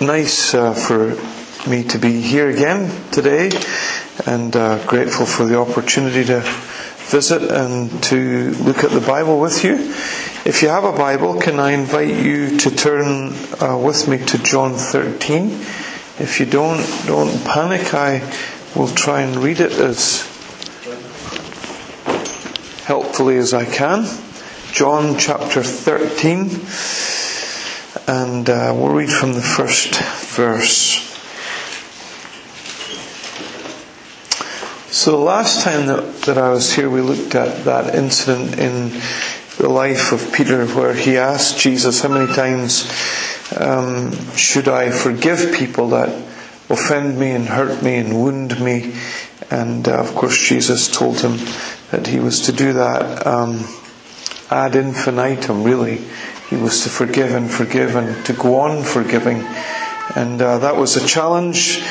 nice uh, for me to be here again today and uh, grateful for the opportunity to visit and to look at the Bible with you. If you have a Bible, can I invite you to turn uh, with me to John 13? If you don't, don't panic. I will try and read it as helpfully as I can. John chapter 13 and uh, we'll read from the first verse. So, the last time that, that I was here, we looked at that incident in the life of Peter where he asked Jesus, How many times um, should I forgive people that offend me and hurt me and wound me? And uh, of course, Jesus told him that he was to do that um, ad infinitum, really he was to forgive and forgive and to go on forgiving. And uh, that was a challenge,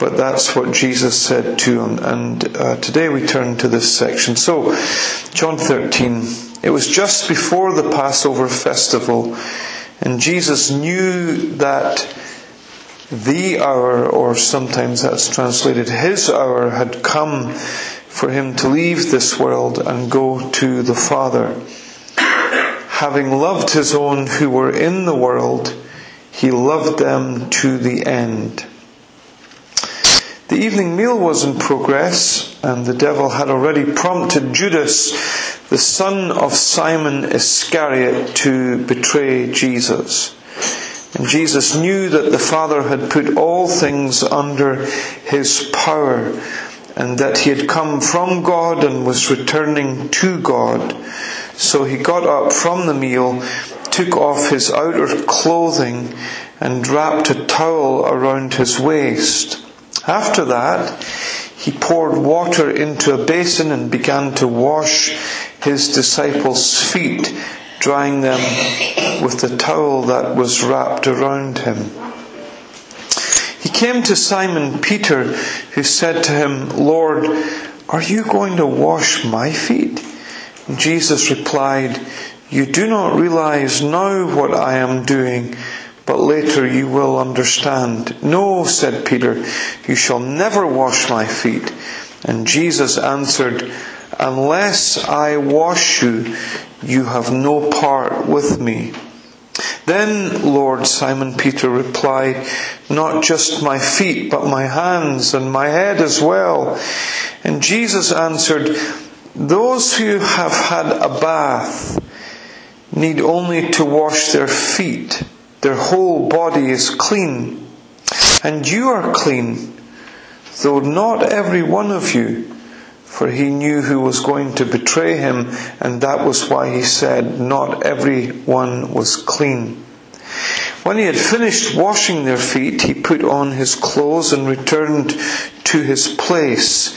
but that's what Jesus said to him. And uh, today we turn to this section. So, John 13. It was just before the Passover festival, and Jesus knew that the hour, or sometimes that's translated his hour, had come for him to leave this world and go to the Father having loved his own who were in the world, he loved them to the end. The evening meal was in progress, and the devil had already prompted Judas, the son of Simon Iscariot, to betray Jesus. And Jesus knew that the Father had put all things under his power, and that he had come from God and was returning to God. So he got up from the meal, took off his outer clothing, and wrapped a towel around his waist. After that, he poured water into a basin and began to wash his disciples' feet, drying them with the towel that was wrapped around him. He came to Simon Peter, who said to him, Lord, are you going to wash my feet? Jesus replied, You do not realize now what I am doing, but later you will understand. No, said Peter, you shall never wash my feet. And Jesus answered, Unless I wash you, you have no part with me. Then, Lord, Simon Peter replied, Not just my feet, but my hands and my head as well. And Jesus answered, those who have had a bath need only to wash their feet. Their whole body is clean. And you are clean, though not every one of you. For he knew who was going to betray him, and that was why he said, Not every one was clean. When he had finished washing their feet, he put on his clothes and returned to his place.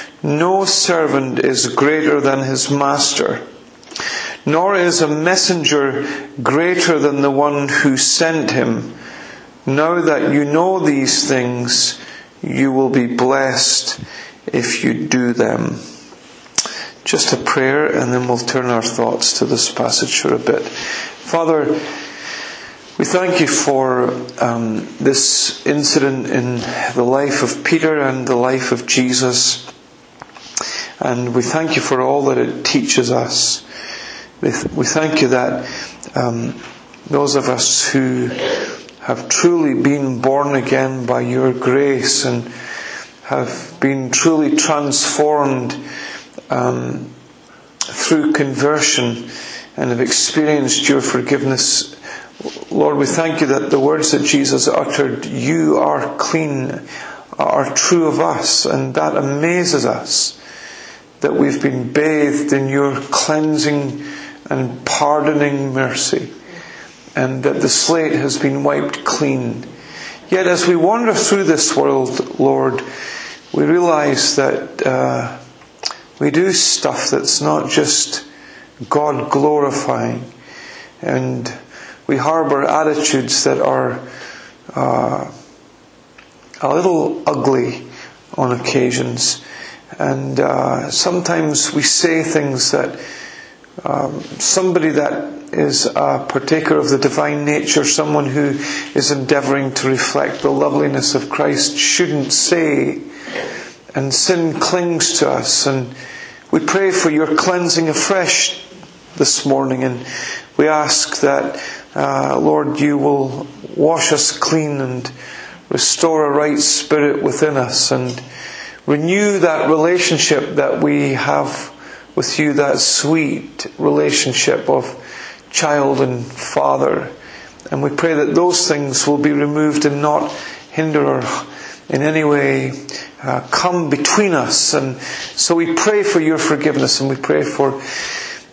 no servant is greater than his master, nor is a messenger greater than the one who sent him. Now that you know these things, you will be blessed if you do them. Just a prayer, and then we'll turn our thoughts to this passage for a bit. Father, we thank you for um, this incident in the life of Peter and the life of Jesus. And we thank you for all that it teaches us. We thank you that um, those of us who have truly been born again by your grace and have been truly transformed um, through conversion and have experienced your forgiveness. Lord, we thank you that the words that Jesus uttered, you are clean, are true of us, and that amazes us that we've been bathed in your cleansing and pardoning mercy, and that the slate has been wiped clean. Yet as we wander through this world, Lord, we realize that uh, we do stuff that's not just God glorifying, and we harbor attitudes that are uh, a little ugly on occasions, and uh, sometimes we say things that um, somebody that is a partaker of the divine nature, someone who is endeavouring to reflect the loveliness of Christ, shouldn't say. And sin clings to us, and we pray for your cleansing afresh this morning, and we ask that, uh, Lord, you will wash us clean and restore a right spirit within us, and renew that relationship that we have with you that sweet relationship of child and father. And we pray that those things will be removed and not hinder or in any way uh, come between us. And so we pray for your forgiveness and we pray for,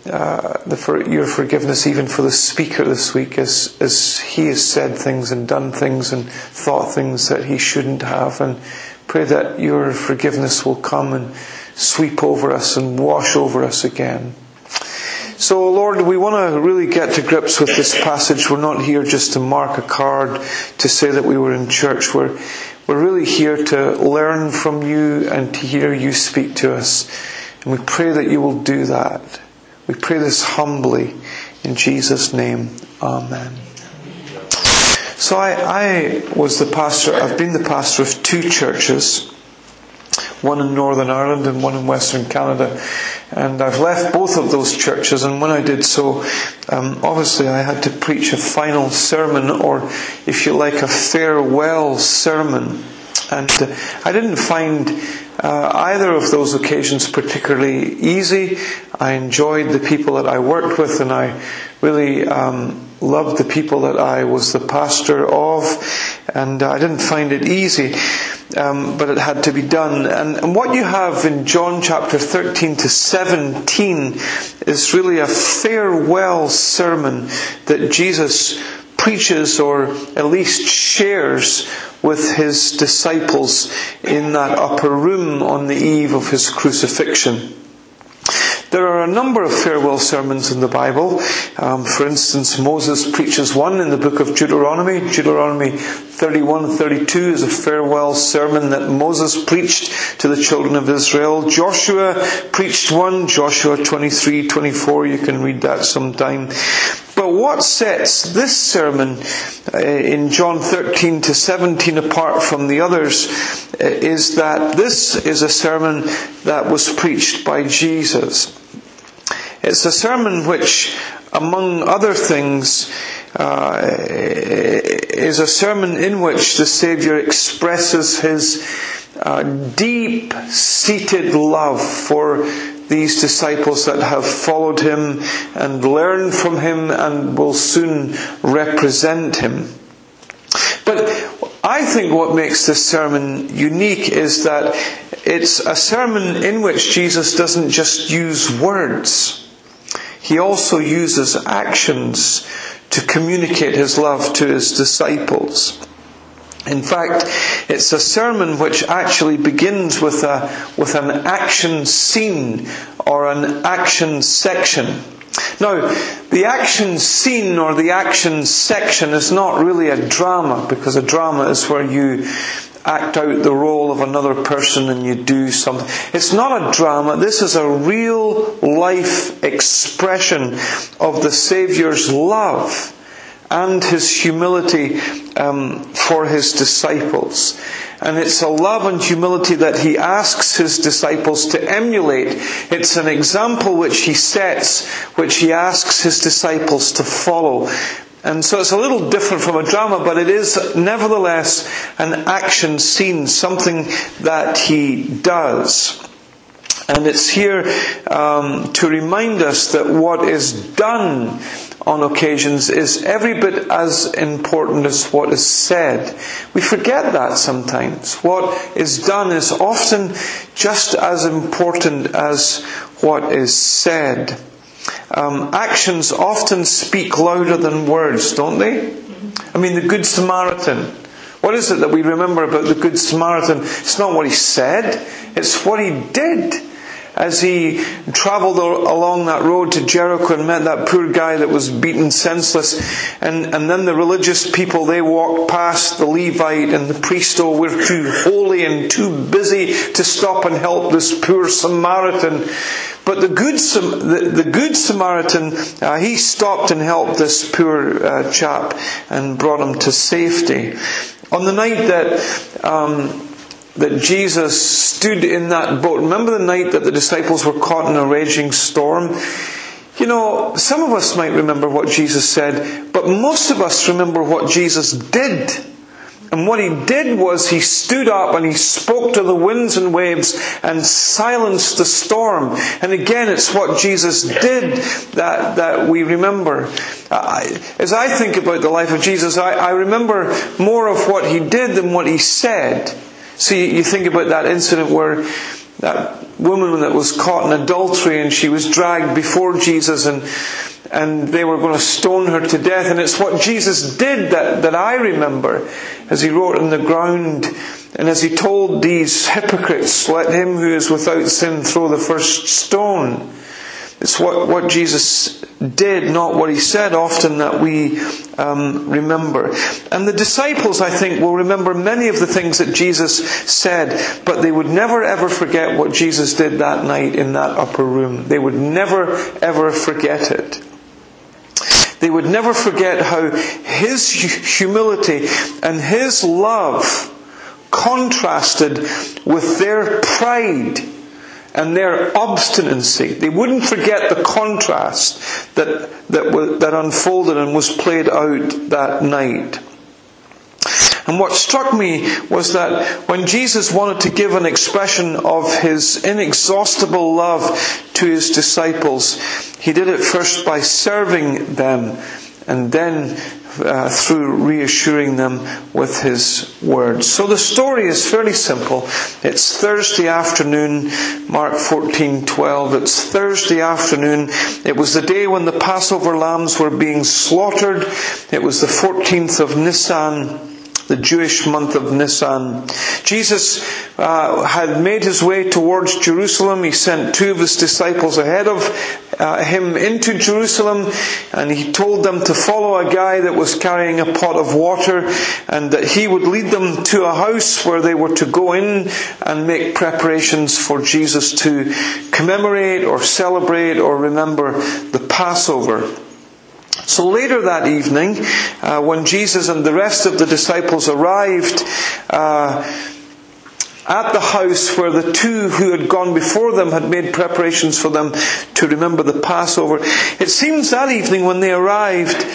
uh, the, for your forgiveness even for the speaker this week as, as he has said things and done things and thought things that he shouldn't have. And pray that your forgiveness will come and sweep over us and wash over us again. So, Lord, we want to really get to grips with this passage. We're not here just to mark a card to say that we were in church. We're, we're really here to learn from you and to hear you speak to us. And we pray that you will do that. We pray this humbly in Jesus' name. Amen. So I, I was the pastor, I've been the pastor of two churches one in Northern Ireland and one in Western Canada. And I've left both of those churches, and when I did so, um, obviously I had to preach a final sermon, or if you like, a farewell sermon. And uh, I didn't find uh, either of those occasions particularly easy. I enjoyed the people that I worked with, and I really um, loved the people that I was the pastor of, and I didn't find it easy um, but it had to be done. And, and what you have in John chapter 13 to 17 is really a farewell sermon that Jesus preaches or at least shares with his disciples in that upper room on the eve of his crucifixion. There are a number of farewell sermons in the Bible. Um, for instance, Moses preaches one in the book of Deuteronomy. Deuteronomy 31 32 is a farewell sermon that Moses preached to the children of Israel. Joshua preached one, Joshua 23 24. You can read that sometime. But what sets this sermon uh, in John 13 to 17 apart from the others uh, is that this is a sermon that was preached by Jesus. It's a sermon which, among other things, uh, is a sermon in which the Saviour expresses his uh, deep seated love for these disciples that have followed him and learned from him and will soon represent him. But I think what makes this sermon unique is that it's a sermon in which Jesus doesn't just use words. He also uses actions to communicate his love to his disciples. In fact, it's a sermon which actually begins with, a, with an action scene or an action section. Now, the action scene or the action section is not really a drama because a drama is where you act out the role of another person and you do something. It's not a drama. This is a real life expression of the Saviour's love and his humility um, for his disciples. And it's a love and humility that he asks his disciples to emulate. It's an example which he sets, which he asks his disciples to follow. And so it's a little different from a drama, but it is nevertheless an action scene, something that he does. And it's here um, to remind us that what is done on occasions is every bit as important as what is said. We forget that sometimes. What is done is often just as important as what is said. Um, actions often speak louder than words, don't they? I mean, the Good Samaritan. What is it that we remember about the Good Samaritan? It's not what he said, it's what he did as he traveled along that road to Jericho and met that poor guy that was beaten senseless. And, and then the religious people, they walked past the Levite and the priest, oh, we're too holy and too busy to stop and help this poor Samaritan. But the good, the, the good Samaritan, uh, he stopped and helped this poor uh, chap and brought him to safety. On the night that um, that Jesus stood in that boat. Remember the night that the disciples were caught in a raging storm? You know, some of us might remember what Jesus said, but most of us remember what Jesus did. And what he did was he stood up and he spoke to the winds and waves and silenced the storm. And again, it's what Jesus did that, that we remember. Uh, as I think about the life of Jesus, I, I remember more of what he did than what he said. You, you think about that incident where that woman that was caught in adultery and she was dragged before Jesus and and they were going to stone her to death. And it's what Jesus did that, that I remember as he wrote on the ground and as he told these hypocrites, let him who is without sin throw the first stone. It's what, what Jesus did, not what he said, often that we um, remember. And the disciples, I think, will remember many of the things that Jesus said, but they would never ever forget what Jesus did that night in that upper room. They would never ever forget it. They would never forget how his humility and his love contrasted with their pride and their obstinacy. They wouldn't forget the contrast that, that, that unfolded and was played out that night. And what struck me was that when Jesus wanted to give an expression of his inexhaustible love to his disciples, he did it first by serving them and then uh, through reassuring them with his words. So the story is fairly simple. It's Thursday afternoon, Mark 14:12. It's Thursday afternoon. It was the day when the Passover lambs were being slaughtered. It was the 14th of Nisan the Jewish month of Nisan. Jesus uh, had made his way towards Jerusalem. He sent two of his disciples ahead of uh, him into Jerusalem and he told them to follow a guy that was carrying a pot of water and that he would lead them to a house where they were to go in and make preparations for Jesus to commemorate or celebrate or remember the Passover. So later that evening, uh, when Jesus and the rest of the disciples arrived, uh, at the house where the two who had gone before them had made preparations for them to remember the Passover. It seems that evening when they arrived,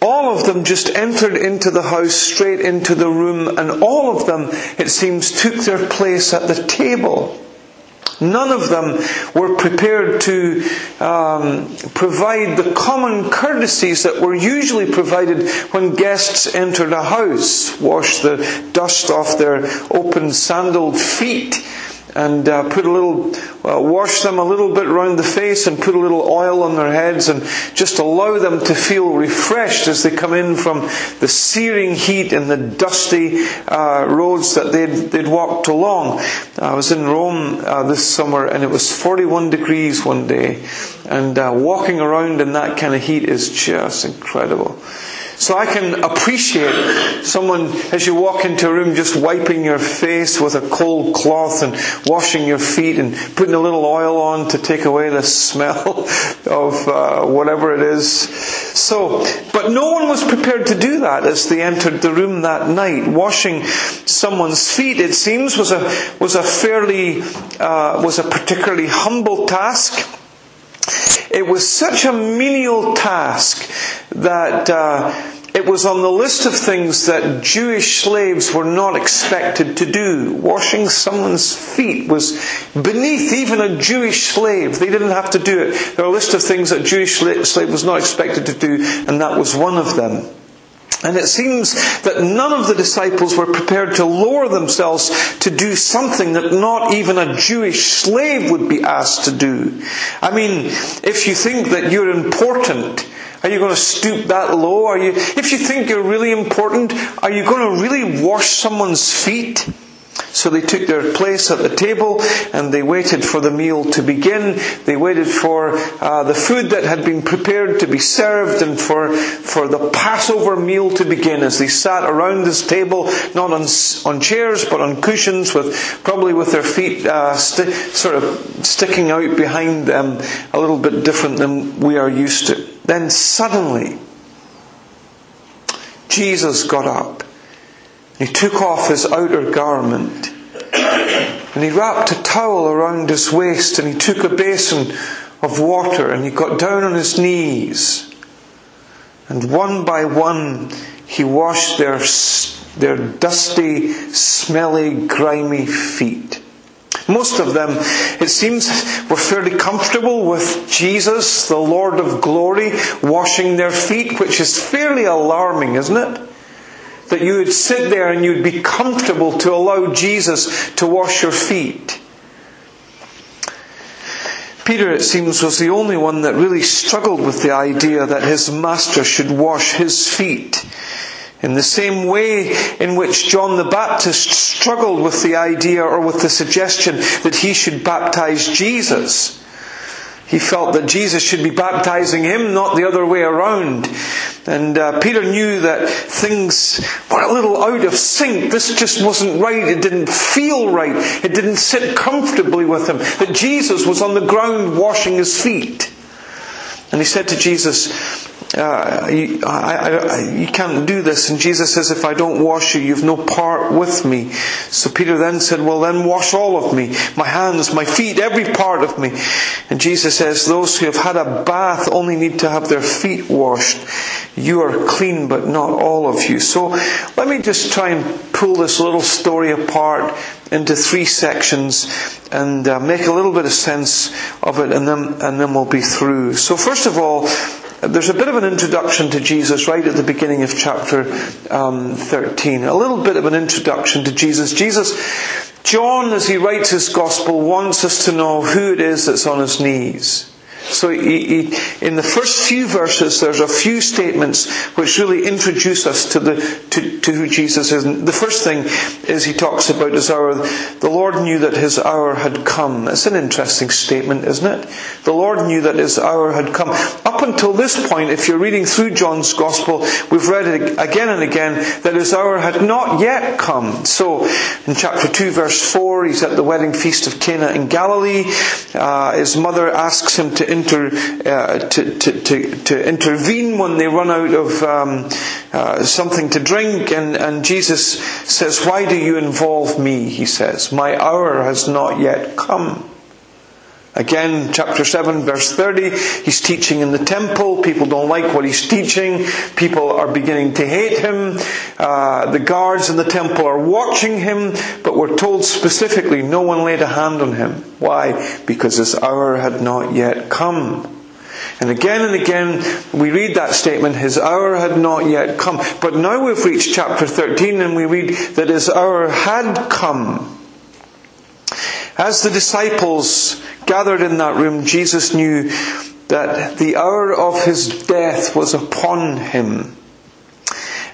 all of them just entered into the house, straight into the room, and all of them, it seems, took their place at the table. None of them were prepared to um, provide the common courtesies that were usually provided when guests entered a house. Wash the dust off their open sandaled feet and uh, put a little, uh, wash them a little bit around the face and put a little oil on their heads and just allow them to feel refreshed as they come in from the searing heat and the dusty uh, roads that they'd, they'd walked along. I was in Rome uh, this summer and it was 41 degrees one day and uh, walking around in that kind of heat is just incredible. So I can appreciate someone as you walk into a room just wiping your face with a cold cloth and washing your feet and putting a little oil on to take away the smell of uh, whatever it is. So, but no one was prepared to do that as they entered the room that night. Washing someone's feet, it seems, was a was a fairly uh, was a particularly humble task. It was such a menial task that uh, it was on the list of things that Jewish slaves were not expected to do. Washing someone's feet was beneath even a Jewish slave. They didn't have to do it. There were a list of things that Jewish slave was not expected to do, and that was one of them. And it seems that none of the disciples were prepared to lower themselves to do something that not even a Jewish slave would be asked to do. I mean, if you think that you're important, Are you going to stoop that low? Are you, if you think you're really important, are you going to really wash someone's feet? So they took their place at the table and they waited for the meal to begin. They waited for uh, the food that had been prepared to be served and for, for the Passover meal to begin as they sat around this table, not on, on chairs but on cushions with, probably with their feet uh, sort of sticking out behind them a little bit different than we are used to. Then suddenly, Jesus got up he took off his outer garment and he wrapped a towel around his waist and he took a basin of water and he got down on his knees. And one by one he washed their, their dusty, smelly, grimy feet. Most of them, it seems, were fairly comfortable with Jesus, the Lord of glory, washing their feet, which is fairly alarming, isn't it? That you would sit there and you'd be comfortable to allow Jesus to wash your feet. Peter, it seems, was the only one that really struggled with the idea that his master should wash his feet. In the same way in which John the Baptist struggled with the idea or with the suggestion that he should baptize Jesus. He felt that Jesus should be baptizing him, not the other way around. And uh, Peter knew that things were a little out of sync. This just wasn't right. It didn't feel right. It didn't sit comfortably with him. That Jesus was on the ground washing his feet. And he said to Jesus, uh, you, I, I, you, can't do this. And Jesus says, if I don't wash you, you've no part with me. So Peter then said, well then wash all of me. My hands, my feet, every part of me. And Jesus says, those who have had a bath only need to have their feet washed. You are clean, but not all of you. So let me just try and pull this little story apart into three sections and uh, make a little bit of sense of it and then, and then we'll be through. So first of all, there's a bit of an introduction to Jesus right at the beginning of chapter um, 13. A little bit of an introduction to Jesus. Jesus, John, as he writes his gospel, wants us to know who it is that's on his knees. So he, he, in the first few verses, there's a few statements which really introduce us to, the, to, to who Jesus is. And the first thing is he talks about his hour. The Lord knew that his hour had come. It's an interesting statement, isn't it? The Lord knew that his hour had come. Up until this point, if you're reading through John's Gospel, we've read it again and again that his hour had not yet come. So in chapter 2, verse 4, he's at the wedding feast of Cana in Galilee. Uh, his mother asks him to inter, uh, to, to, to, to, intervene when they run out of um, uh, something to drink. And, and Jesus says, Why do you involve me? He says, My hour has not yet come. Again, chapter 7, verse 30, he's teaching in the temple. People don't like what he's teaching. People are beginning to hate him. Uh, the guards in the temple are watching him, but we're told specifically no one laid a hand on him. Why? Because his hour had not yet come. And again and again, we read that statement, his hour had not yet come. But now we've reached chapter 13 and we read that his hour had come. As the disciples gathered in that room, Jesus knew that the hour of his death was upon him.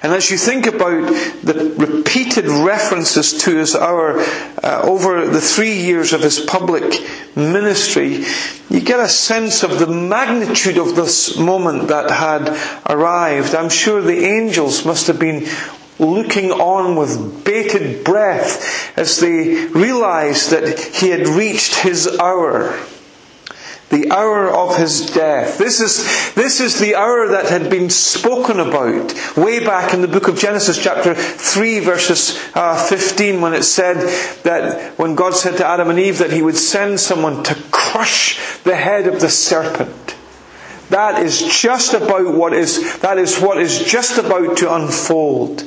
And as you think about the repeated references to his hour uh, over the three years of his public ministry, you get a sense of the magnitude of this moment that had arrived. I'm sure the angels must have been looking on with bated breath as they realized that he had reached his hour. The hour of his death. This is, this is the hour that had been spoken about way back in the book of Genesis chapter 3 verses uh, 15 when it said that when God said to Adam and Eve that he would send someone to crush the head of the serpent. That is just about what is, that is what is just about to unfold.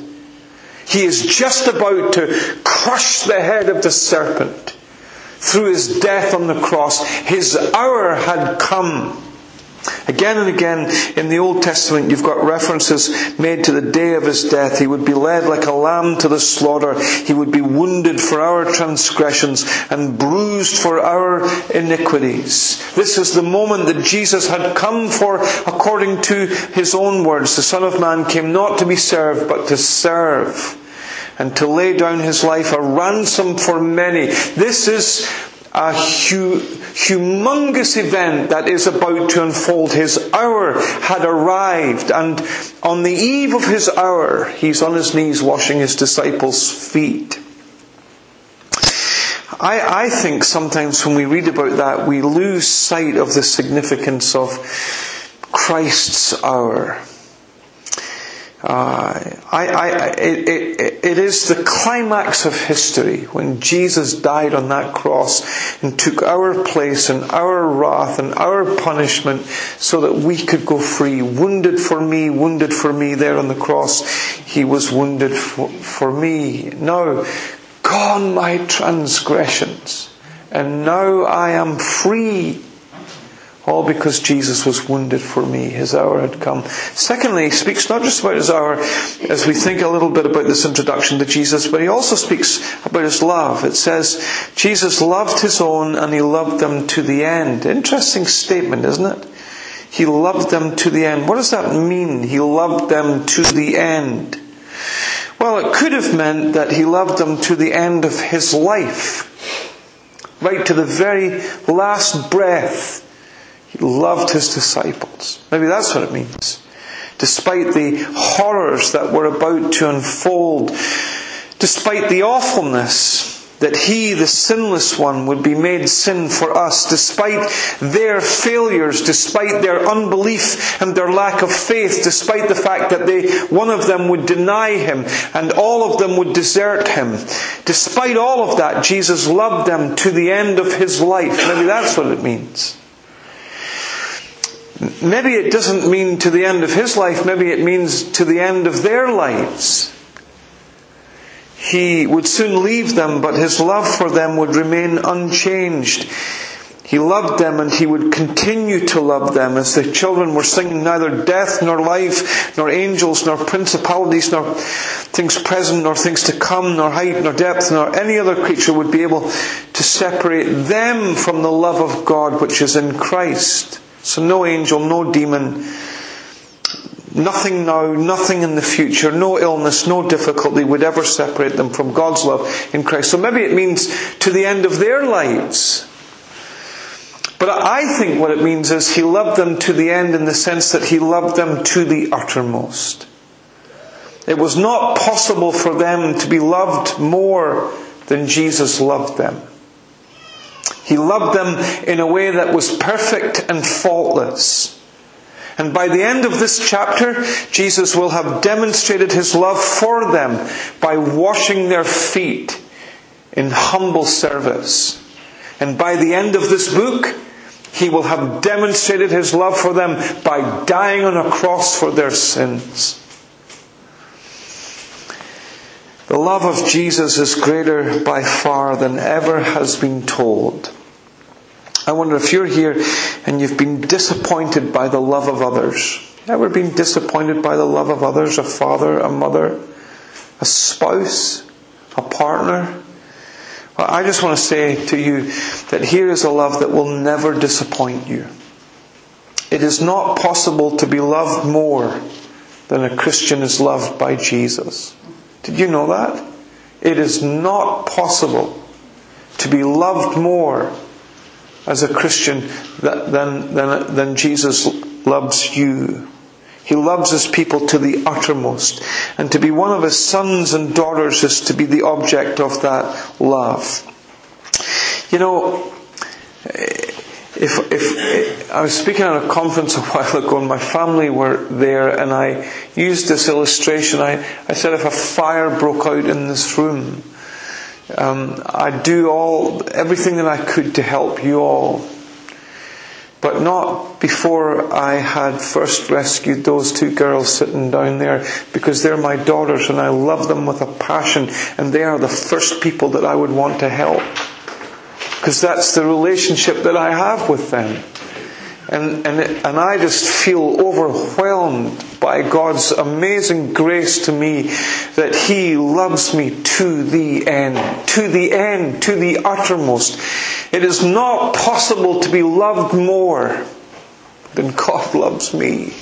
He is just about to crush the head of the serpent through his death on the cross. His hour had come. Again and again in the Old Testament, you've got references made to the day of his death. He would be led like a lamb to the slaughter. He would be wounded for our transgressions and bruised for our iniquities. This is the moment that Jesus had come for according to his own words. The Son of Man came not to be served, but to serve and to lay down his life a ransom for many. This is a hu- humongous event that is about to unfold. His hour had arrived, and on the eve of his hour, he's on his knees washing his disciples' feet. I, I think sometimes when we read about that, we lose sight of the significance of Christ's hour. Uh, I, I, it, it, it is the climax of history when Jesus died on that cross and took our place and our wrath and our punishment so that we could go free. Wounded for me, wounded for me there on the cross. He was wounded for, for me. Now, gone my transgressions and now I am free all because Jesus was wounded for me. His hour had come. Secondly, he speaks not just about his hour as we think a little bit about this introduction to Jesus, but he also speaks about his love. It says, Jesus loved his own and he loved them to the end. Interesting statement, isn't it? He loved them to the end. What does that mean? He loved them to the end. Well, it could have meant that he loved them to the end of his life. Right to the very last breath he loved his disciples. Maybe that's what it means. Despite the horrors that were about to unfold, despite the awfulness that he, the sinless one, would be made sin for us, despite their failures, despite their unbelief and their lack of faith, despite the fact that they, one of them would deny him and all of them would desert him. Despite all of that, Jesus loved them to the end of his life. Maybe that's what it means. Maybe it doesn't mean to the end of his life, maybe it means to the end of their lives. He would soon leave them, but his love for them would remain unchanged. He loved them and he would continue to love them as the children were singing neither death nor life, nor angels, nor principalities, nor things present, nor things to come, nor height, nor depth, nor any other creature would be able to separate them from the love of God which is in Christ. So no angel, no demon, nothing now, nothing in the future, no illness, no difficulty would ever separate them from God's love in Christ. So maybe it means to the end of their lives. But I think what it means is he loved them to the end in the sense that he loved them to the uttermost. It was not possible for them to be loved more than Jesus loved them. He loved them in a way that was perfect and faultless. And by the end of this chapter, Jesus will have demonstrated his love for them by washing their feet in humble service. And by the end of this book, he will have demonstrated his love for them by dying on a cross for their sins. The love of Jesus is greater by far than ever has been told. I wonder if you're here and you've been disappointed by the love of others. Ever been disappointed by the love of others? A father, a mother, a spouse, a partner? Well, I just want to say to you that here is a love that will never disappoint you. It is not possible to be loved more than a Christian is loved by Jesus. Did you know that? It is not possible to be loved more as a Christian than, than, than Jesus loves you. He loves his people to the uttermost. And to be one of his sons and daughters is to be the object of that love. You know, if, if, I was speaking at a conference a while ago and my family were there and I used this illustration. I, I said if a fire broke out in this room, um, I'd do all, everything that I could to help you all. But not before I had first rescued those two girls sitting down there because they're my daughters and I love them with a passion and they are the first people that I would want to help. Because that's the relationship that I have with them. And, and, and I just feel overwhelmed by God's amazing grace to me that He loves me to the end, to the end, to the uttermost. It is not possible to be loved more than God loves me.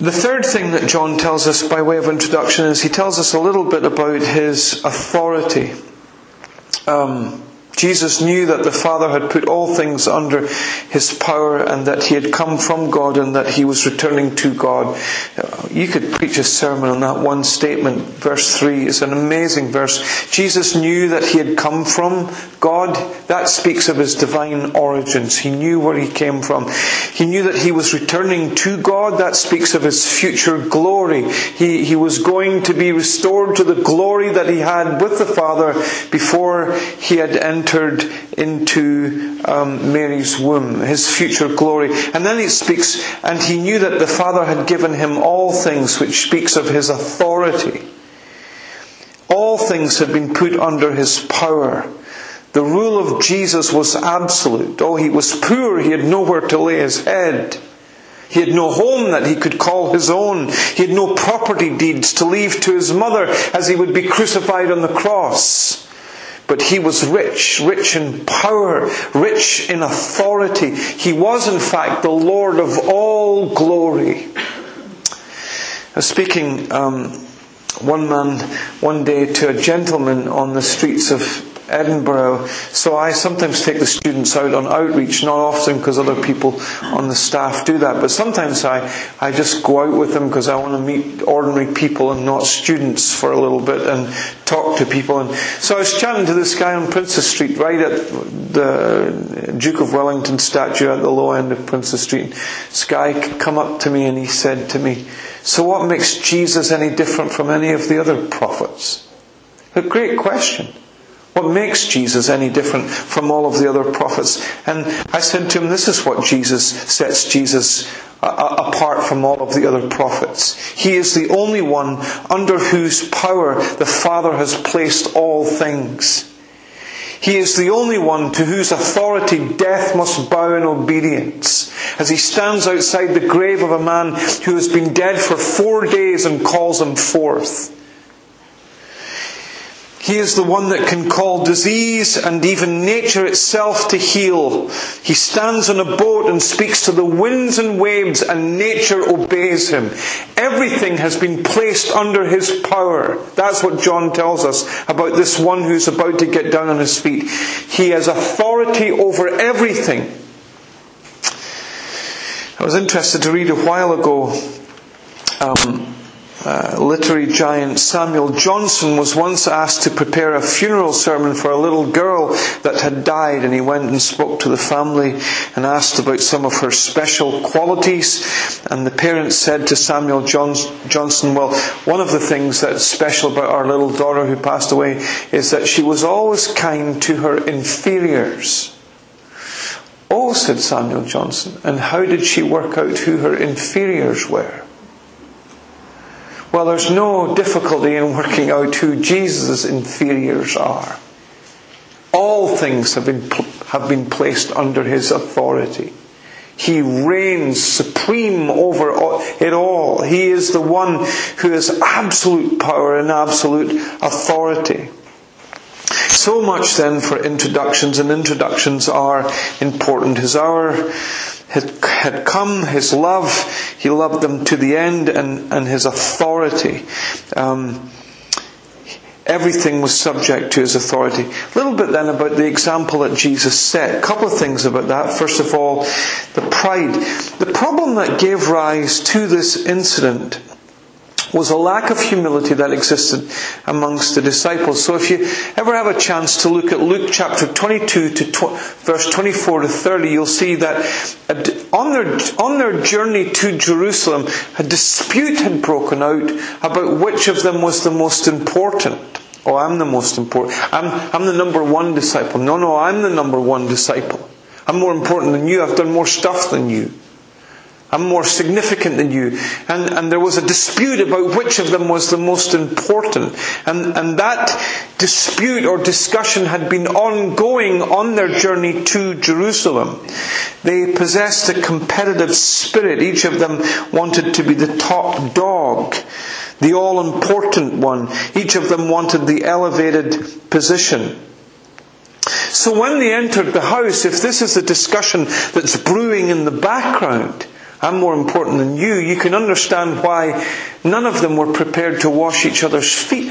The third thing that John tells us by way of introduction is he tells us a little bit about his authority. Um, Jesus knew that the Father had put all things under his power and that he had come from God and that he was returning to God. You could preach a sermon on that one statement. Verse 3 is an amazing verse. Jesus knew that he had come from God. That speaks of his divine origins. He knew where he came from. He knew that he was returning to God. That speaks of his future glory. He, he was going to be restored to the glory that he had with the Father before he had entered entered into um, Mary's womb, his future glory. And then he speaks, and he knew that the Father had given him all things, which speaks of his authority. All things had been put under his power. The rule of Jesus was absolute. Oh, he was poor, he had nowhere to lay his head. He had no home that he could call his own. He had no property deeds to leave to his mother as he would be crucified on the cross. But he was rich, rich in power, rich in authority. He was, in fact, the Lord of all glory. I was speaking um, one man one day to a gentleman on the streets of Edinburgh. So I sometimes take the students out on outreach, not often because other people on the staff do that, but sometimes I, I just go out with them because I want to meet ordinary people and not students for a little bit and talk to people. And so I was chatting to this guy on Princes Street, right at the Duke of Wellington statue at the low end of Princes Street. This guy come up to me and he said to me, so what makes Jesus any different from any of the other prophets? A great question. What makes Jesus any different from all of the other prophets? And I said to him, this is what Jesus sets Jesus uh, uh, apart from all of the other prophets. He is the only one under whose power the Father has placed all things. He is the only one to whose authority death must bow in obedience. As he stands outside the grave of a man who has been dead for four days and calls him forth. He is the one that can call disease and even nature itself to heal. He stands on a boat and speaks to the winds and waves and nature obeys him. Everything has been placed under his power. That's what John tells us about this one who's about to get down on his feet. He has authority over everything. I was interested to read a while ago um, uh, literary giant Samuel Johnson was once asked to prepare a funeral sermon for a little girl that had died, and he went and spoke to the family and asked about some of her special qualities. And the parents said to Samuel Johnson, Well, one of the things that's special about our little daughter who passed away is that she was always kind to her inferiors. Oh, said Samuel Johnson, and how did she work out who her inferiors were? Well, there's no difficulty in working out who Jesus' inferiors are. All things have been, have been placed under his authority. He reigns supreme over it all. He is the one who has absolute power and absolute authority. So much then for introductions, and introductions are important. His hour had, come, his love, he loved them to the end, and, and his authority. Um, everything was subject to his authority. A little bit then about the example that Jesus set. A couple of things about that. First of all, the pride. The problem that gave rise to this incident was a lack of humility that existed amongst the disciples. So if you ever have a chance to look at Luke chapter 22 to tw- verse 24 to 30, you'll see that on their, on their journey to Jerusalem, a dispute had broken out about which of them was the most important. Oh, I'm the most important. I'm, I'm the number one disciple. No, no, I'm the number one disciple. I'm more important than you. I've done more stuff than you. I'm more significant than you. And, and there was a dispute about which of them was the most important. And, and that dispute or discussion had been ongoing on their journey to Jerusalem. They possessed a competitive spirit. Each of them wanted to be the top dog, the all important one. Each of them wanted the elevated position. So when they entered the house, if this is a discussion that's brewing in the background, I'm more important than you, you can understand why none of them were prepared to wash each other's feet.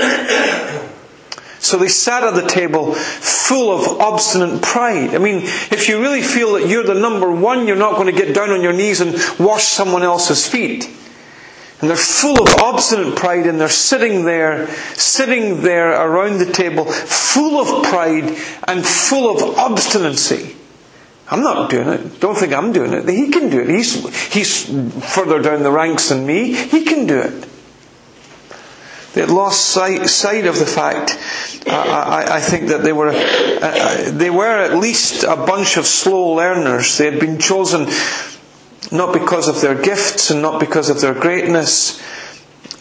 So they sat at the table full of obstinate pride. I mean, if you really feel that you're the number one, you're not going to get down on your knees and wash someone else's feet. And they're full of obstinate pride and they're sitting there, sitting there around the table, full of pride and full of obstinacy. I'm not doing it. Don't think I'm doing it. He can do it. He's, he's further down the ranks than me. He can do it. They had lost sight, sight of the fact. Uh, I, I, think that they were, uh, they were at least a bunch of slow learners. They had been chosen not because of their gifts and not because of their greatness.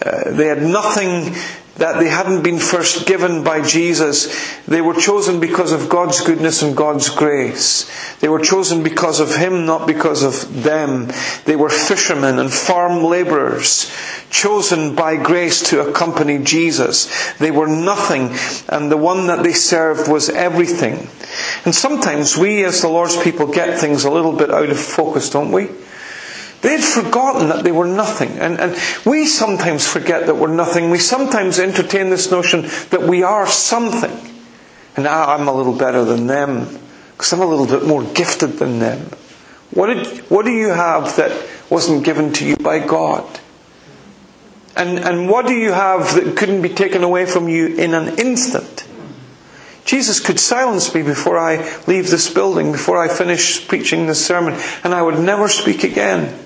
Uh, they had nothing that they hadn't been first given by Jesus. They were chosen because of God's goodness and God's grace. They were chosen because of Him, not because of them. They were fishermen and farm laborers, chosen by grace to accompany Jesus. They were nothing, and the one that they served was everything. And sometimes we, as the Lord's people, get things a little bit out of focus, don't we? They'd forgotten that they were nothing. And, and we sometimes forget that we're nothing. We sometimes entertain this notion that we are something. And ah, I'm a little better than them because I'm a little bit more gifted than them. What, did, what do you have that wasn't given to you by God? And, and what do you have that couldn't be taken away from you in an instant? Jesus could silence me before I leave this building, before I finish preaching this sermon, and I would never speak again.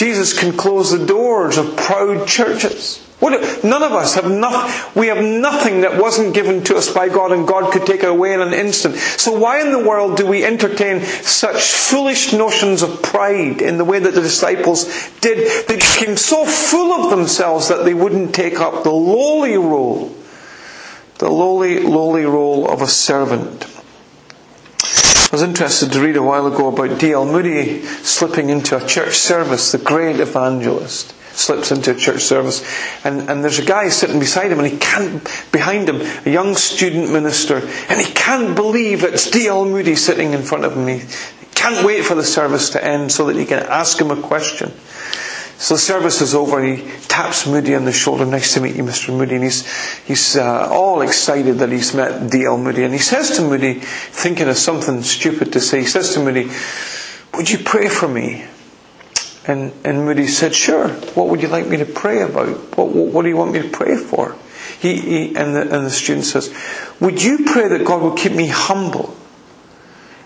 Jesus can close the doors of proud churches. What, none of us have nothing, we have nothing that wasn't given to us by God and God could take it away in an instant. So why in the world do we entertain such foolish notions of pride in the way that the disciples did? They became so full of themselves that they wouldn't take up the lowly role, the lowly, lowly role of a servant. I was interested to read a while ago about D.L. Moody slipping into a church service, the great evangelist slips into a church service and, and there's a guy sitting beside him and he can't behind him a young student minister and he can't believe it's D.L. Moody sitting in front of him he can't wait for the service to end so that he can ask him a question so the service is over and he taps Moody on the shoulder. Nice to meet you, Mr. Moody. And he's, he's uh, all excited that he's met D.L. Moody. And he says to Moody, thinking of something stupid to say, he says to Moody, Would you pray for me? And, and Moody said, Sure. What would you like me to pray about? What, what, what do you want me to pray for? He, he, and, the, and the student says, Would you pray that God will keep me humble?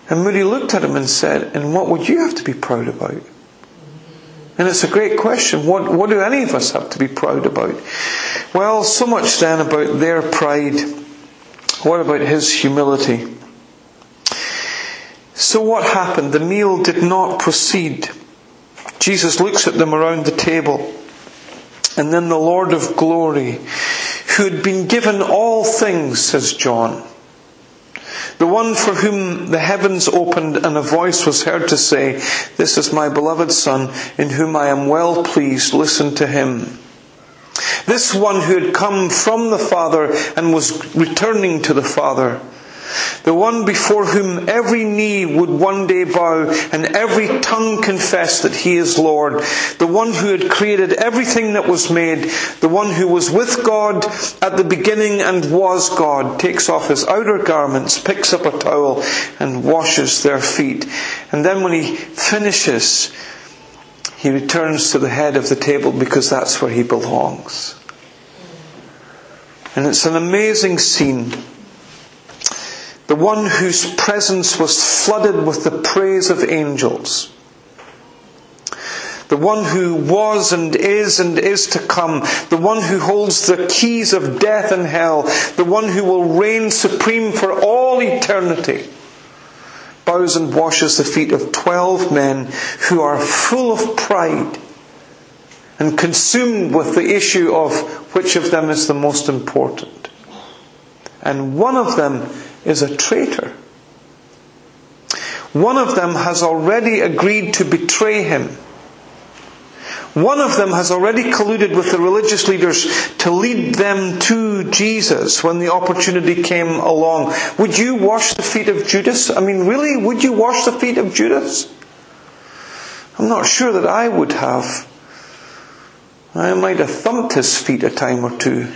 And Moody looked at him and said, And what would you have to be proud about? And it's a great question. What, what do any of us have to be proud about? Well, so much then about their pride. What about his humility? So what happened? The meal did not proceed. Jesus looks at them around the table. And then the Lord of glory, who had been given all things, says John, the one for whom the heavens opened and a voice was heard to say, This is my beloved Son, in whom I am well pleased, listen to him. This one who had come from the Father and was returning to the Father the one before whom every knee would one day bow and every tongue confess that he is Lord, the one who had created everything that was made, the one who was with God at the beginning and was God, takes off his outer garments, picks up a towel and washes their feet. And then when he finishes, he returns to the head of the table because that's where he belongs. And it's an amazing scene the one whose presence was flooded with the praise of angels, the one who was and is and is to come, the one who holds the keys of death and hell, the one who will reign supreme for all eternity. bows and washes the feet of twelve men who are full of pride and consumed with the issue of which of them is the most important. And one of them is a traitor. One of them has already agreed to betray him. One of them has already colluded with the religious leaders to lead them to Jesus when the opportunity came along. Would you wash the feet of Judas? I mean, really? Would you wash the feet of Judas? I'm not sure that I would have. I might have thumped his feet a time or two.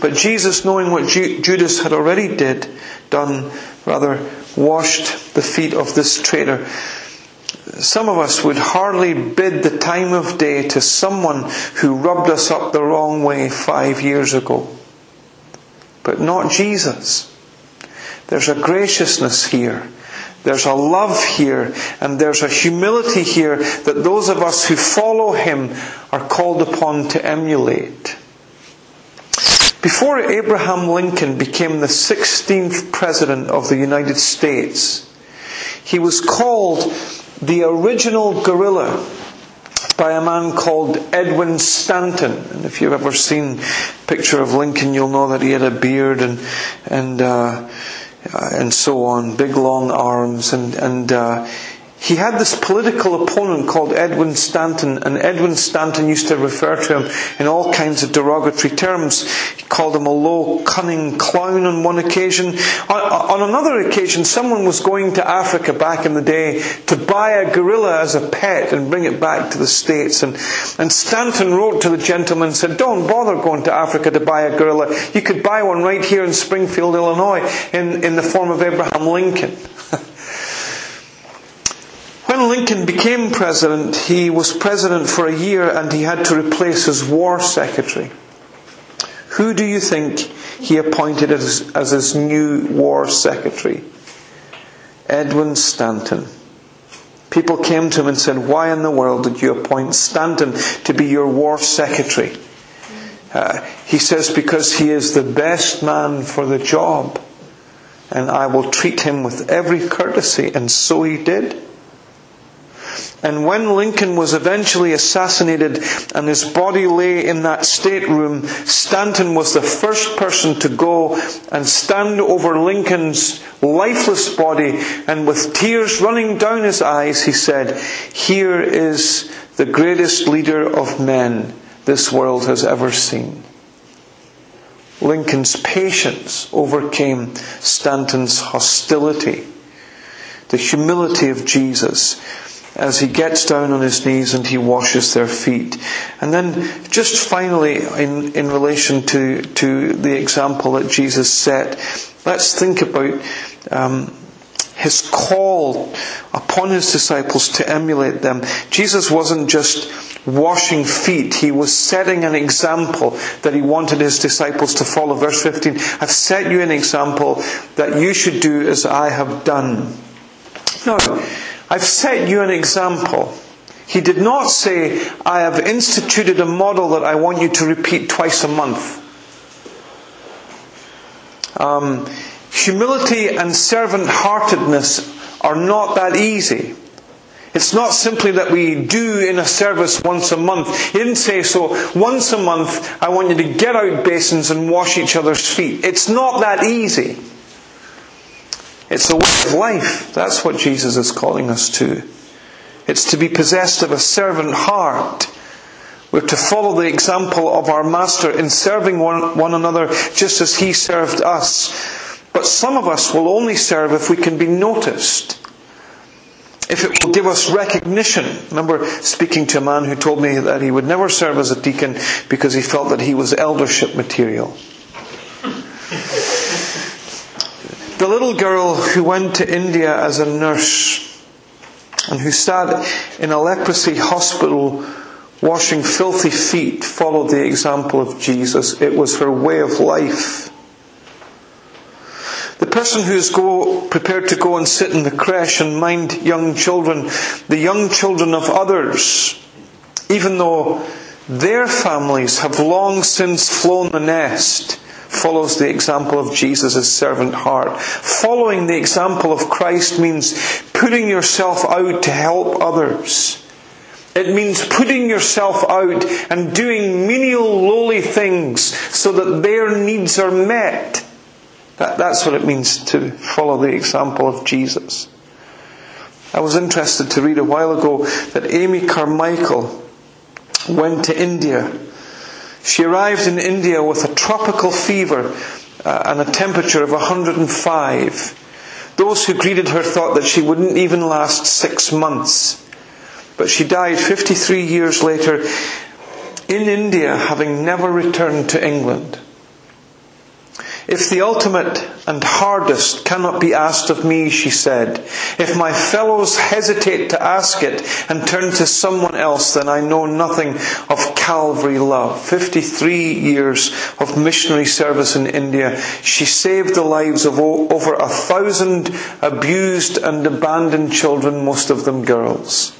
But Jesus, knowing what Judas had already did, done, rather, washed the feet of this traitor. Some of us would hardly bid the time of day to someone who rubbed us up the wrong way five years ago. But not Jesus. There's a graciousness here there's a love here and there's a humility here that those of us who follow him are called upon to emulate. Before Abraham Lincoln became the 16th President of the United States, he was called the original gorilla by a man called Edwin Stanton. And if you've ever seen a picture of Lincoln, you'll know that he had a beard and, and, uh, and so on, big long arms, and, and uh, he had this political opponent called Edwin Stanton, and Edwin Stanton used to refer to him in all kinds of derogatory terms. He called him a low, cunning clown on one occasion. On, on another occasion, someone was going to Africa back in the day to buy a gorilla as a pet and bring it back to the States. And, and Stanton wrote to the gentleman and said, Don't bother going to Africa to buy a gorilla. You could buy one right here in Springfield, Illinois, in, in the form of Abraham Lincoln. When Lincoln became president, he was president for a year and he had to replace his war secretary. Who do you think he appointed as, as his new war secretary? Edwin Stanton. People came to him and said, Why in the world did you appoint Stanton to be your war secretary? Uh, he says, Because he is the best man for the job, and I will treat him with every courtesy. And so he did. And when Lincoln was eventually assassinated and his body lay in that stateroom, Stanton was the first person to go and stand over Lincoln's lifeless body and with tears running down his eyes, he said, Here is the greatest leader of men this world has ever seen. Lincoln's patience overcame Stanton's hostility. The humility of Jesus as he gets down on his knees and he washes their feet. And then just finally, in, in relation to, to the example that Jesus set, let's think about um, his call upon his disciples to emulate them. Jesus wasn't just washing feet, he was setting an example that he wanted his disciples to follow. Verse 15, I've set you an example that you should do as I have done. Now, I've set you an example. He did not say, I have instituted a model that I want you to repeat twice a month. Um, humility and servant heartedness are not that easy. It's not simply that we do in a service once a month. He didn't say so. Once a month, I want you to get out basins and wash each other's feet. It's not that easy. It's a way of life. That's what Jesus is calling us to. It's to be possessed of a servant heart. We're to follow the example of our Master in serving one, one another just as He served us. But some of us will only serve if we can be noticed. If it will give us recognition. I remember speaking to a man who told me that he would never serve as a deacon because he felt that he was eldership material. The little girl who went to India as a nurse and who sat in a leprosy hospital washing filthy feet followed the example of Jesus. It was her way of life. The person who is go, prepared to go and sit in the creche and mind young children, the young children of others, even though their families have long since flown the nest, follows the example of Jesus' servant heart. Following the example of Christ means putting yourself out to help others. It means putting yourself out and doing menial, lowly things so that their needs are met. That, that's what it means to follow the example of Jesus. I was interested to read a while ago that Amy Carmichael went to India. She arrived in India with a tropical fever uh, and a temperature of 105. Those who greeted her thought that she wouldn't even last six months. But she died 53 years later in India, having never returned to England. If the ultimate and hardest cannot be asked of me, she said, if my fellows hesitate to ask it and turn to someone else, then I know nothing of Calvary love. 53 years of missionary service in India. She saved the lives of over a thousand abused and abandoned children, most of them girls.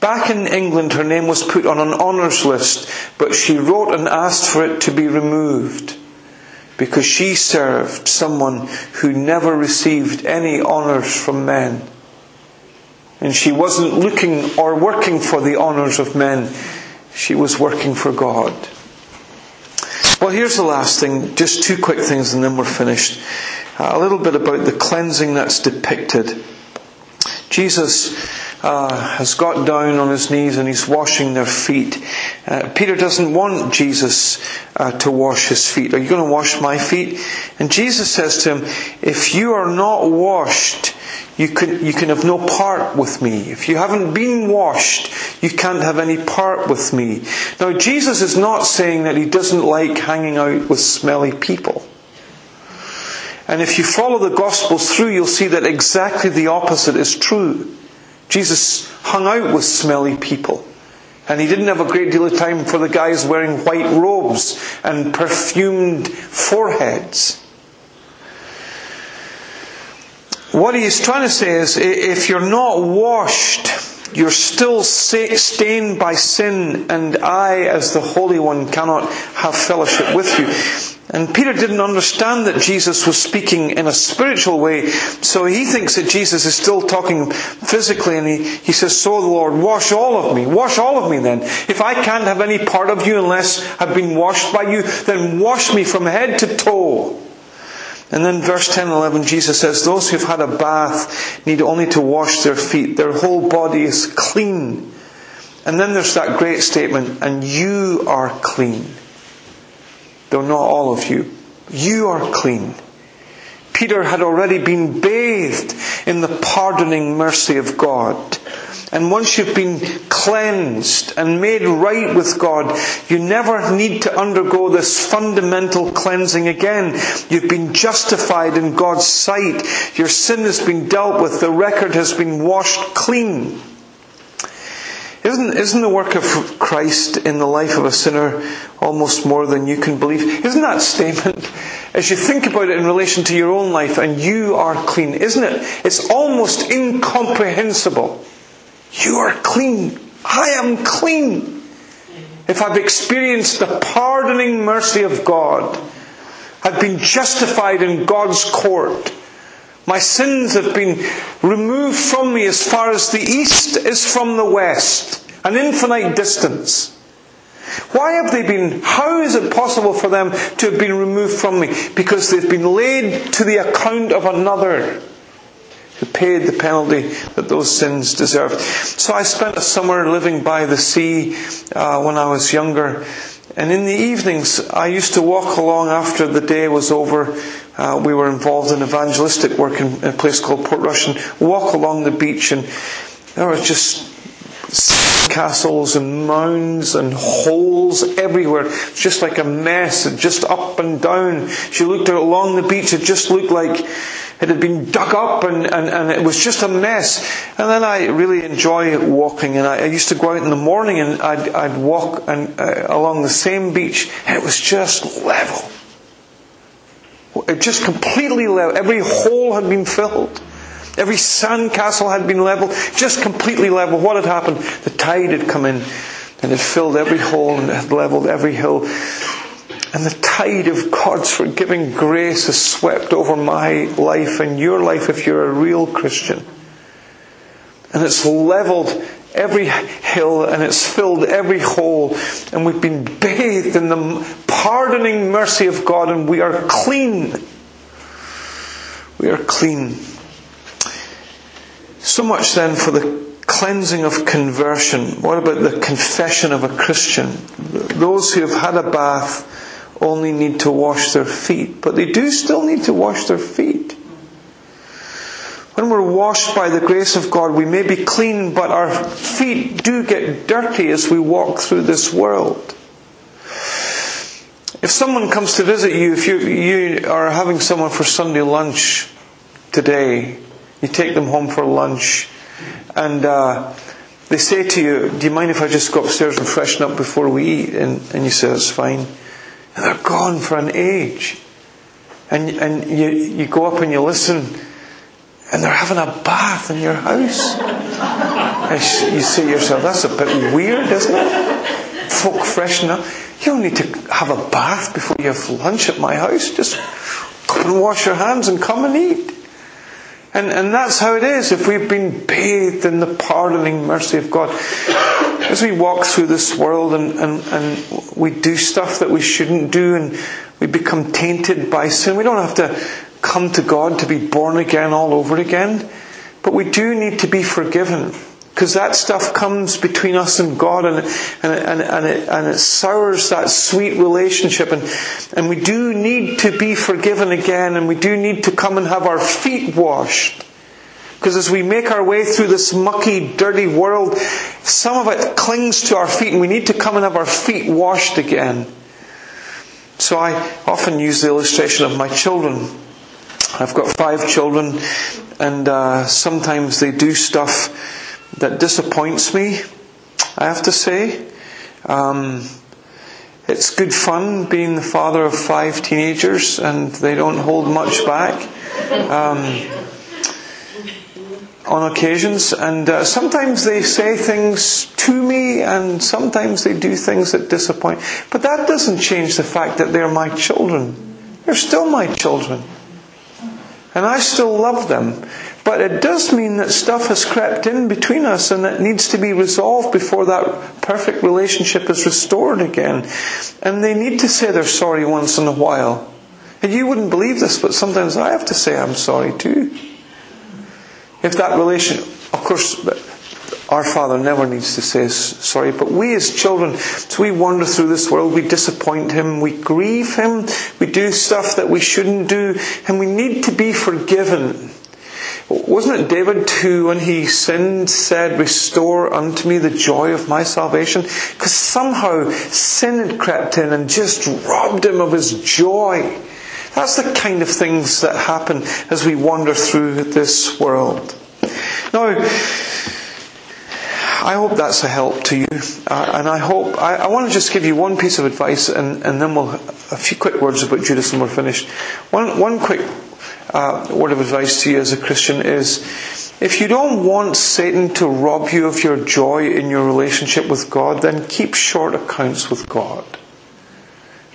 Back in England, her name was put on an honours list, but she wrote and asked for it to be removed because she served someone who never received any honours from men. And she wasn't looking or working for the honours of men, she was working for God. Well, here's the last thing, just two quick things and then we're finished. a little bit about the cleansing that's depicted. Jesus uh, has got down on his knees and he's washing their feet. Uh, Peter doesn't want Jesus uh, to wash his feet. Are you going to wash my feet? And Jesus says to him, If you are not washed, you can, you can have no part with me. If you haven't been washed, you can't have any part with me. Now, Jesus is not saying that he doesn't like hanging out with smelly people. And if you follow the Gospels through, you'll see that exactly the opposite is true. Jesus hung out with smelly people. And he didn't have a great deal of time for the guys wearing white robes and perfumed foreheads. What he's trying to say is if you're not washed, you're still stained by sin, and I, as the Holy One, cannot have fellowship with you. And Peter didn't understand that Jesus was speaking in a spiritual way, so he thinks that Jesus is still talking physically, and he, he says, So the Lord, wash all of me. Wash all of me then. If I can't have any part of you unless I've been washed by you, then wash me from head to toe. And then verse 10 and 11, Jesus says, Those who've had a bath need only to wash their feet. Their whole body is clean. And then there's that great statement, and you are clean though not all of you. You are clean. Peter had already been bathed in the pardoning mercy of God. And once you've been cleansed and made right with God, you never need to undergo this fundamental cleansing again. You've been justified in God's sight. Your sin has been dealt with. The record has been washed clean. Isn't, isn't the work of Christ in the life of a sinner almost more than you can believe? Isn't that statement, as you think about it in relation to your own life, and you are clean, isn't it? It's almost incomprehensible. You are clean. I am clean. If I've experienced the pardoning mercy of God, I've been justified in God's court. My sins have been removed from me as far as the east is from the west, an infinite distance. Why have they been, how is it possible for them to have been removed from me? Because they've been laid to the account of another who paid the penalty that those sins deserved. So I spent a summer living by the sea uh, when I was younger. And in the evenings, I used to walk along after the day was over uh, we were involved in evangelistic work in a place called Portrush and walk along the beach and there were just castles and mounds and holes everywhere. It's just like a mess, just up and down. She looked along the beach, it just looked like it had been dug up and, and, and it was just a mess. And then I really enjoy walking and I, I used to go out in the morning and I'd, I'd walk and, uh, along the same beach and it was just level. It just completely level. Every hole had been filled. Every sandcastle had been leveled. Just completely leveled. What had happened? The tide had come in and it filled every hole and it had leveled every hill. And the tide of God's forgiving grace has swept over my life and your life if you're a real Christian. And it's leveled every hill and it's filled every hole. And we've been bathed in the pardoning mercy of God and we are clean. We are clean. So much then for the cleansing of conversion. What about the confession of a Christian? Those who have had a bath only need to wash their feet, but they do still need to wash their feet. When we're washed by the grace of God, we may be clean, but our feet do get dirty as we walk through this world. If someone comes to visit you, if you, you are having someone for Sunday lunch today, you take them home for lunch, and uh, they say to you, Do you mind if I just go upstairs and freshen up before we eat? And, and you say, That's fine. And they're gone for an age. And, and you, you go up and you listen, and they're having a bath in your house. And you say to yourself, That's a bit weird, isn't it? Folk freshen up. You don't need to have a bath before you have lunch at my house. Just come and wash your hands and come and eat. And, and that's how it is if we've been bathed in the pardoning mercy of God. As we walk through this world and, and, and we do stuff that we shouldn't do and we become tainted by sin, we don't have to come to God to be born again all over again. But we do need to be forgiven. Because that stuff comes between us and God and, and, and, and, it, and it sours that sweet relationship. And, and we do need to be forgiven again and we do need to come and have our feet washed. Because as we make our way through this mucky, dirty world, some of it clings to our feet and we need to come and have our feet washed again. So I often use the illustration of my children. I've got five children and uh, sometimes they do stuff that disappoints me, I have to say. Um, it's good fun being the father of five teenagers, and they don't hold much back um, on occasions. And uh, sometimes they say things to me, and sometimes they do things that disappoint. But that doesn't change the fact that they're my children. They're still my children. And I still love them. But it does mean that stuff has crept in between us and it needs to be resolved before that perfect relationship is restored again. And they need to say they're sorry once in a while. And you wouldn't believe this, but sometimes I have to say I'm sorry too. If that relation, of course, our Father never needs to say sorry, but we as children, as we wander through this world, we disappoint Him, we grieve Him, we do stuff that we shouldn't do, and we need to be forgiven. Wasn't it David who, when he sinned, said, Restore unto me the joy of my salvation? Because somehow sin had crept in and just robbed him of his joy. That's the kind of things that happen as we wander through this world. Now, I hope that's a help to you. Uh, and I hope, I, I, want to just give you one piece of advice and, and then we'll, a few quick words about Judas and we're finished. One, one quick uh, word of advice to you as a Christian is if you don't want Satan to rob you of your joy in your relationship with God, then keep short accounts with God.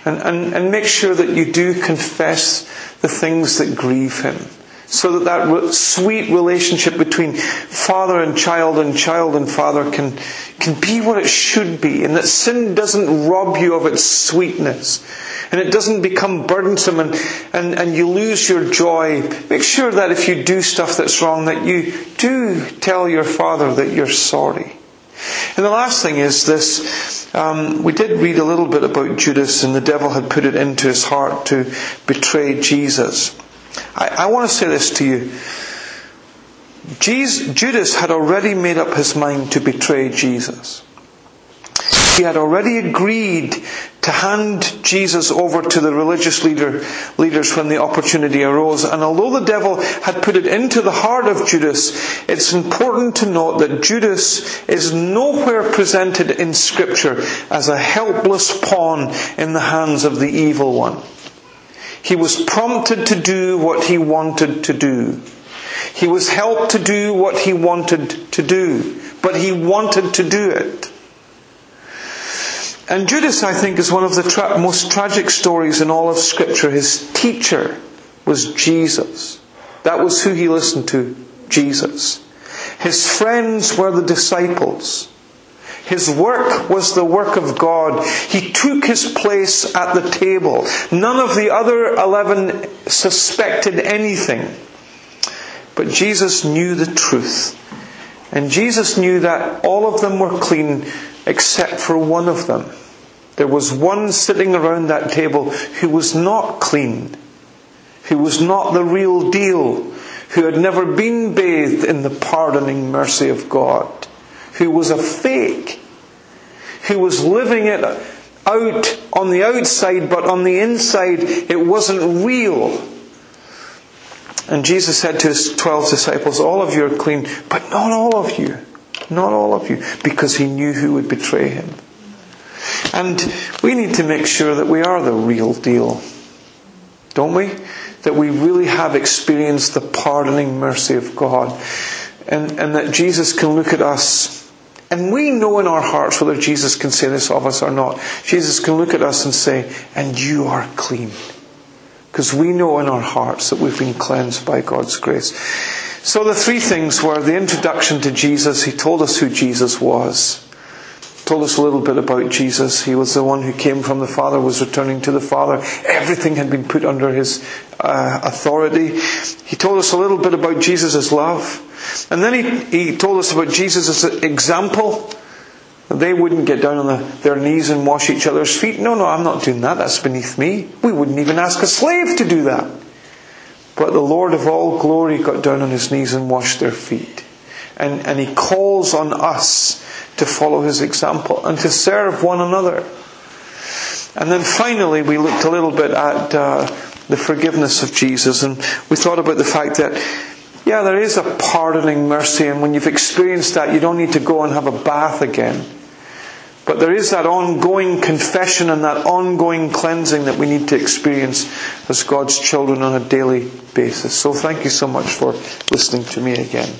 And, and, and make sure that you do confess the things that grieve Him. So that that sweet relationship between father and child and child and father can, can be what it should be. And that sin doesn't rob you of its sweetness and it doesn't become burdensome and, and, and you lose your joy, make sure that if you do stuff that's wrong, that you do tell your father that you're sorry. And the last thing is this. Um, we did read a little bit about Judas, and the devil had put it into his heart to betray Jesus. I, I want to say this to you. Jesus, Judas had already made up his mind to betray Jesus. He had already agreed to hand Jesus over to the religious leader, leaders when the opportunity arose. And although the devil had put it into the heart of Judas, it's important to note that Judas is nowhere presented in Scripture as a helpless pawn in the hands of the evil one. He was prompted to do what he wanted to do. He was helped to do what he wanted to do, but he wanted to do it. And Judas, I think, is one of the tra- most tragic stories in all of Scripture. His teacher was Jesus. That was who he listened to, Jesus. His friends were the disciples. His work was the work of God. He took his place at the table. None of the other eleven suspected anything. But Jesus knew the truth. And Jesus knew that all of them were clean except for one of them. There was one sitting around that table who was not clean, who was not the real deal, who had never been bathed in the pardoning mercy of God, who was a fake, who was living it out on the outside, but on the inside it wasn't real. And Jesus said to his twelve disciples, All of you are clean, but not all of you. Not all of you. Because he knew who would betray him. And we need to make sure that we are the real deal. Don't we? That we really have experienced the pardoning mercy of God. And, and that Jesus can look at us. And we know in our hearts whether Jesus can say this of us or not. Jesus can look at us and say, And you are clean. Because we know in our hearts that we've been cleansed by God's grace. So the three things were the introduction to Jesus. He told us who Jesus was. Told us a little bit about Jesus. He was the one who came from the Father, was returning to the Father. Everything had been put under his uh, authority. He told us a little bit about Jesus' love. And then he, he told us about Jesus' as an example. They wouldn't get down on the, their knees and wash each other's feet. No, no, I'm not doing that. That's beneath me. We wouldn't even ask a slave to do that. But the Lord of all glory got down on his knees and washed their feet. And, and he calls on us to follow his example and to serve one another. And then finally, we looked a little bit at uh, the forgiveness of Jesus, and we thought about the fact that yeah, there is a pardoning mercy, and when you've experienced that, you don't need to go and have a bath again. But there is that ongoing confession and that ongoing cleansing that we need to experience as God's children on a daily basis. So thank you so much for listening to me again.